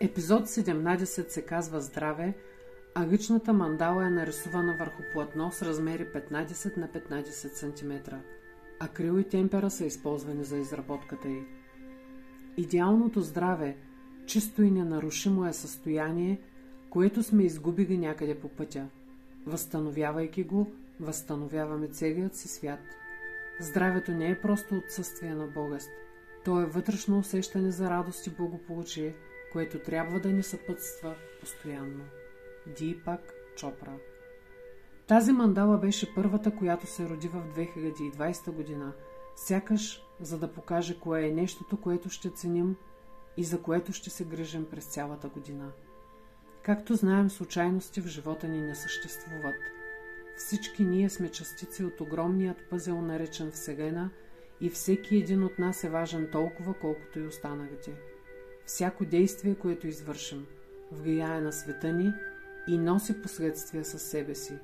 Епизод 17 се казва Здраве, а личната мандала е нарисувана върху платно с размери 15 на 15 см, а крил и темпера са използвани за изработката й. Идеалното здраве, чисто и ненарушимо е състояние, което сме изгубили някъде по пътя. Възстановявайки го, възстановяваме целият си свят. Здравето не е просто отсъствие на болест. То е вътрешно усещане за радост и благополучие, което трябва да ни съпътства постоянно. Дипак Чопра Тази мандала беше първата, която се роди в 2020 година, сякаш за да покаже кое е нещото, което ще ценим и за което ще се грижим през цялата година. Както знаем, случайности в живота ни не съществуват. Всички ние сме частици от огромният пъзел, наречен Вселена, и всеки един от нас е важен толкова, колкото и останалите. Всяко действие, което извършим, влияе на света ни и носи последствия със себе си.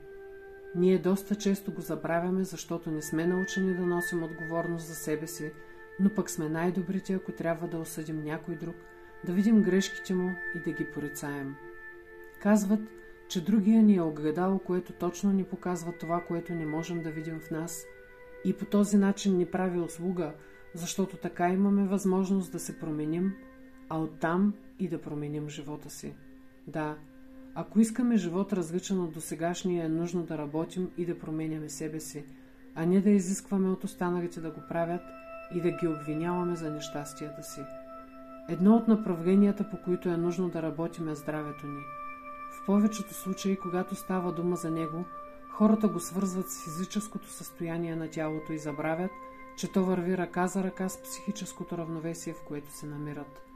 Ние доста често го забравяме, защото не сме научени да носим отговорност за себе си, но пък сме най-добрите, ако трябва да осъдим някой друг, да видим грешките му и да ги порицаем. Казват, че другия ни е огледало, което точно ни показва това, което не можем да видим в нас и по този начин ни прави услуга, защото така имаме възможност да се променим, а оттам и да променим живота си. Да, ако искаме живот различен от досегашния, е нужно да работим и да променяме себе си, а не да изискваме от останалите да го правят и да ги обвиняваме за нещастията си. Едно от направленията, по които е нужно да работим е здравето ни – в повечето случаи, когато става дума за него, хората го свързват с физическото състояние на тялото и забравят, че то върви ръка за ръка с психическото равновесие, в което се намират.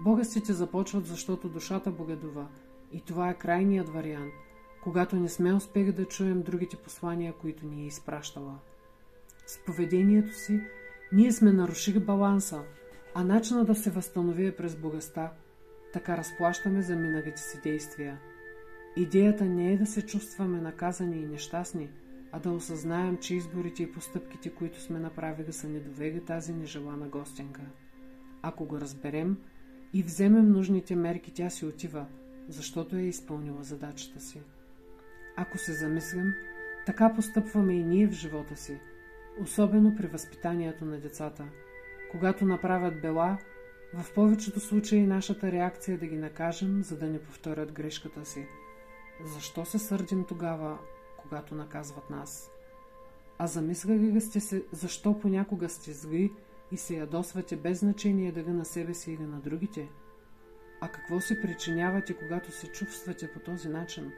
Богастите започват, защото душата богедува, и това е крайният вариант, когато не сме успели да чуем другите послания, които ни е изпращала. С поведението си ние сме нарушили баланса, а начина да се възстанови е през богеста. Така разплащаме за миналите си действия – Идеята не е да се чувстваме наказани и нещастни, а да осъзнаем, че изборите и постъпките, които сме направили, са ни довели тази нежелана гостенка. Ако го разберем и вземем нужните мерки, тя си отива, защото е изпълнила задачата си. Ако се замислим, така постъпваме и ние в живота си, особено при възпитанието на децата. Когато направят бела, в повечето случаи нашата реакция е да ги накажем, за да не повторят грешката си. Защо се сърдим тогава, когато наказват нас? А замисляли ли сте се, защо понякога сте зли и се ядосвате без значение дали на себе си или на другите? А какво си причинявате, когато се чувствате по този начин?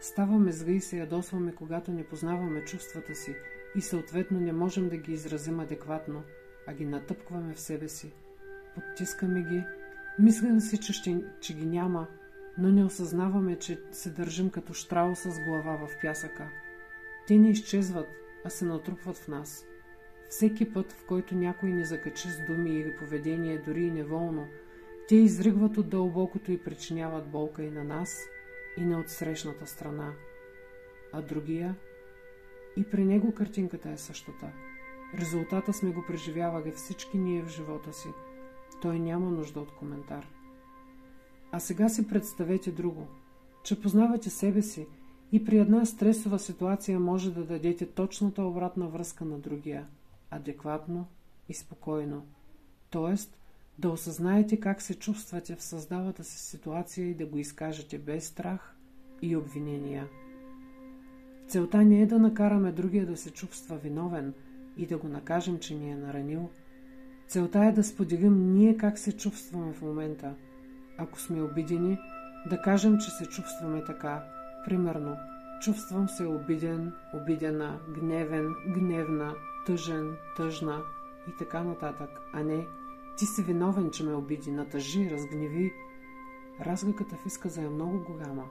Ставаме зли и се ядосваме, когато не познаваме чувствата си и съответно не можем да ги изразим адекватно, а ги натъпкваме в себе си. Подтискаме ги, мислим си, че, ще, че ги няма, но не осъзнаваме, че се държим като штрал с глава в пясъка. Те не изчезват, а се натрупват в нас. Всеки път, в който някой ни закачи с думи или поведение, дори и неволно, те изригват от дълбокото и причиняват болка и на нас, и на отсрещната страна. А другия? И при него картинката е същата. Резултата сме го преживявали всички ние в живота си. Той няма нужда от коментар. А сега си представете друго, че познавате себе си и при една стресова ситуация може да дадете точната обратна връзка на другия, адекватно и спокойно. Тоест, да осъзнаете как се чувствате в създалата си ситуация и да го изкажете без страх и обвинения. Целта не е да накараме другия да се чувства виновен и да го накажем, че ни е наранил. Целта е да споделим ние как се чувстваме в момента – ако сме обидени, да кажем, че се чувстваме така. Примерно, чувствам се обиден, обидена, гневен, гневна, тъжен, тъжна и така нататък. А не, ти си виновен, че ме обиди, натъжи, разгневи. Разликата в изказа е много голяма.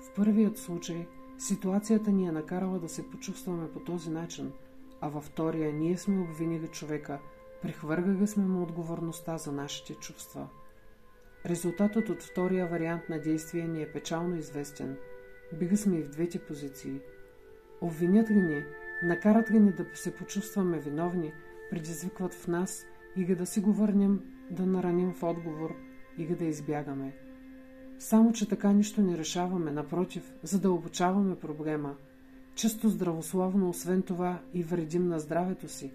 В първият случай ситуацията ни е накарала да се почувстваме по този начин, а във втория ние сме обвинили човека, прехвъргали сме му отговорността за нашите чувства. Резултатът от втория вариант на действие ни е печално известен. Бига сме и в двете позиции. Обвинят ли ни, накарат ли ни да се почувстваме виновни, предизвикват в нас и да си го върнем, да нараним в отговор и ga да избягаме. Само, че така нищо не решаваме, напротив, за да проблема. Често здравословно, освен това, и вредим на здравето си,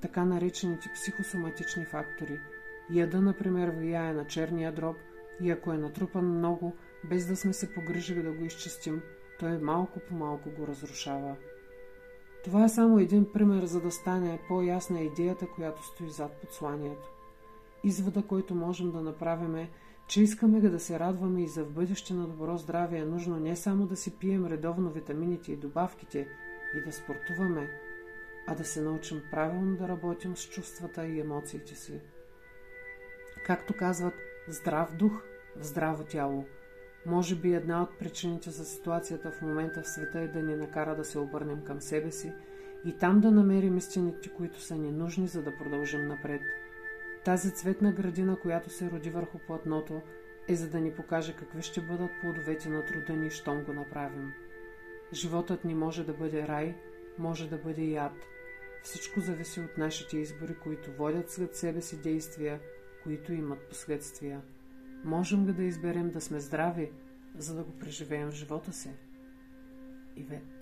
така наречените психосоматични фактори. Яда, например, влияе на черния дроб и ако е натрупан много, без да сме се погрижили да го изчистим, той малко по малко го разрушава. Това е само един пример, за да стане по-ясна идеята, която стои зад посланието. Извода, който можем да направим е, че искаме да се радваме и за в бъдеще на добро здраве е нужно не само да си пием редовно витамините и добавките и да спортуваме, а да се научим правилно да работим с чувствата и емоциите си. Както казват, здрав дух в здраво тяло. Може би една от причините за ситуацията в момента в света е да ни накара да се обърнем към себе си и там да намерим истините, които са ни нужни, за да продължим напред. Тази цветна градина, която се роди върху платното, е за да ни покаже какви ще бъдат плодовете на труда ни, щом го направим. Животът ни може да бъде рай, може да бъде ад. Всичко зависи от нашите избори, които водят след себе си действия, които имат последствия. Можем да изберем да сме здрави, за да го преживеем в живота си? Ивет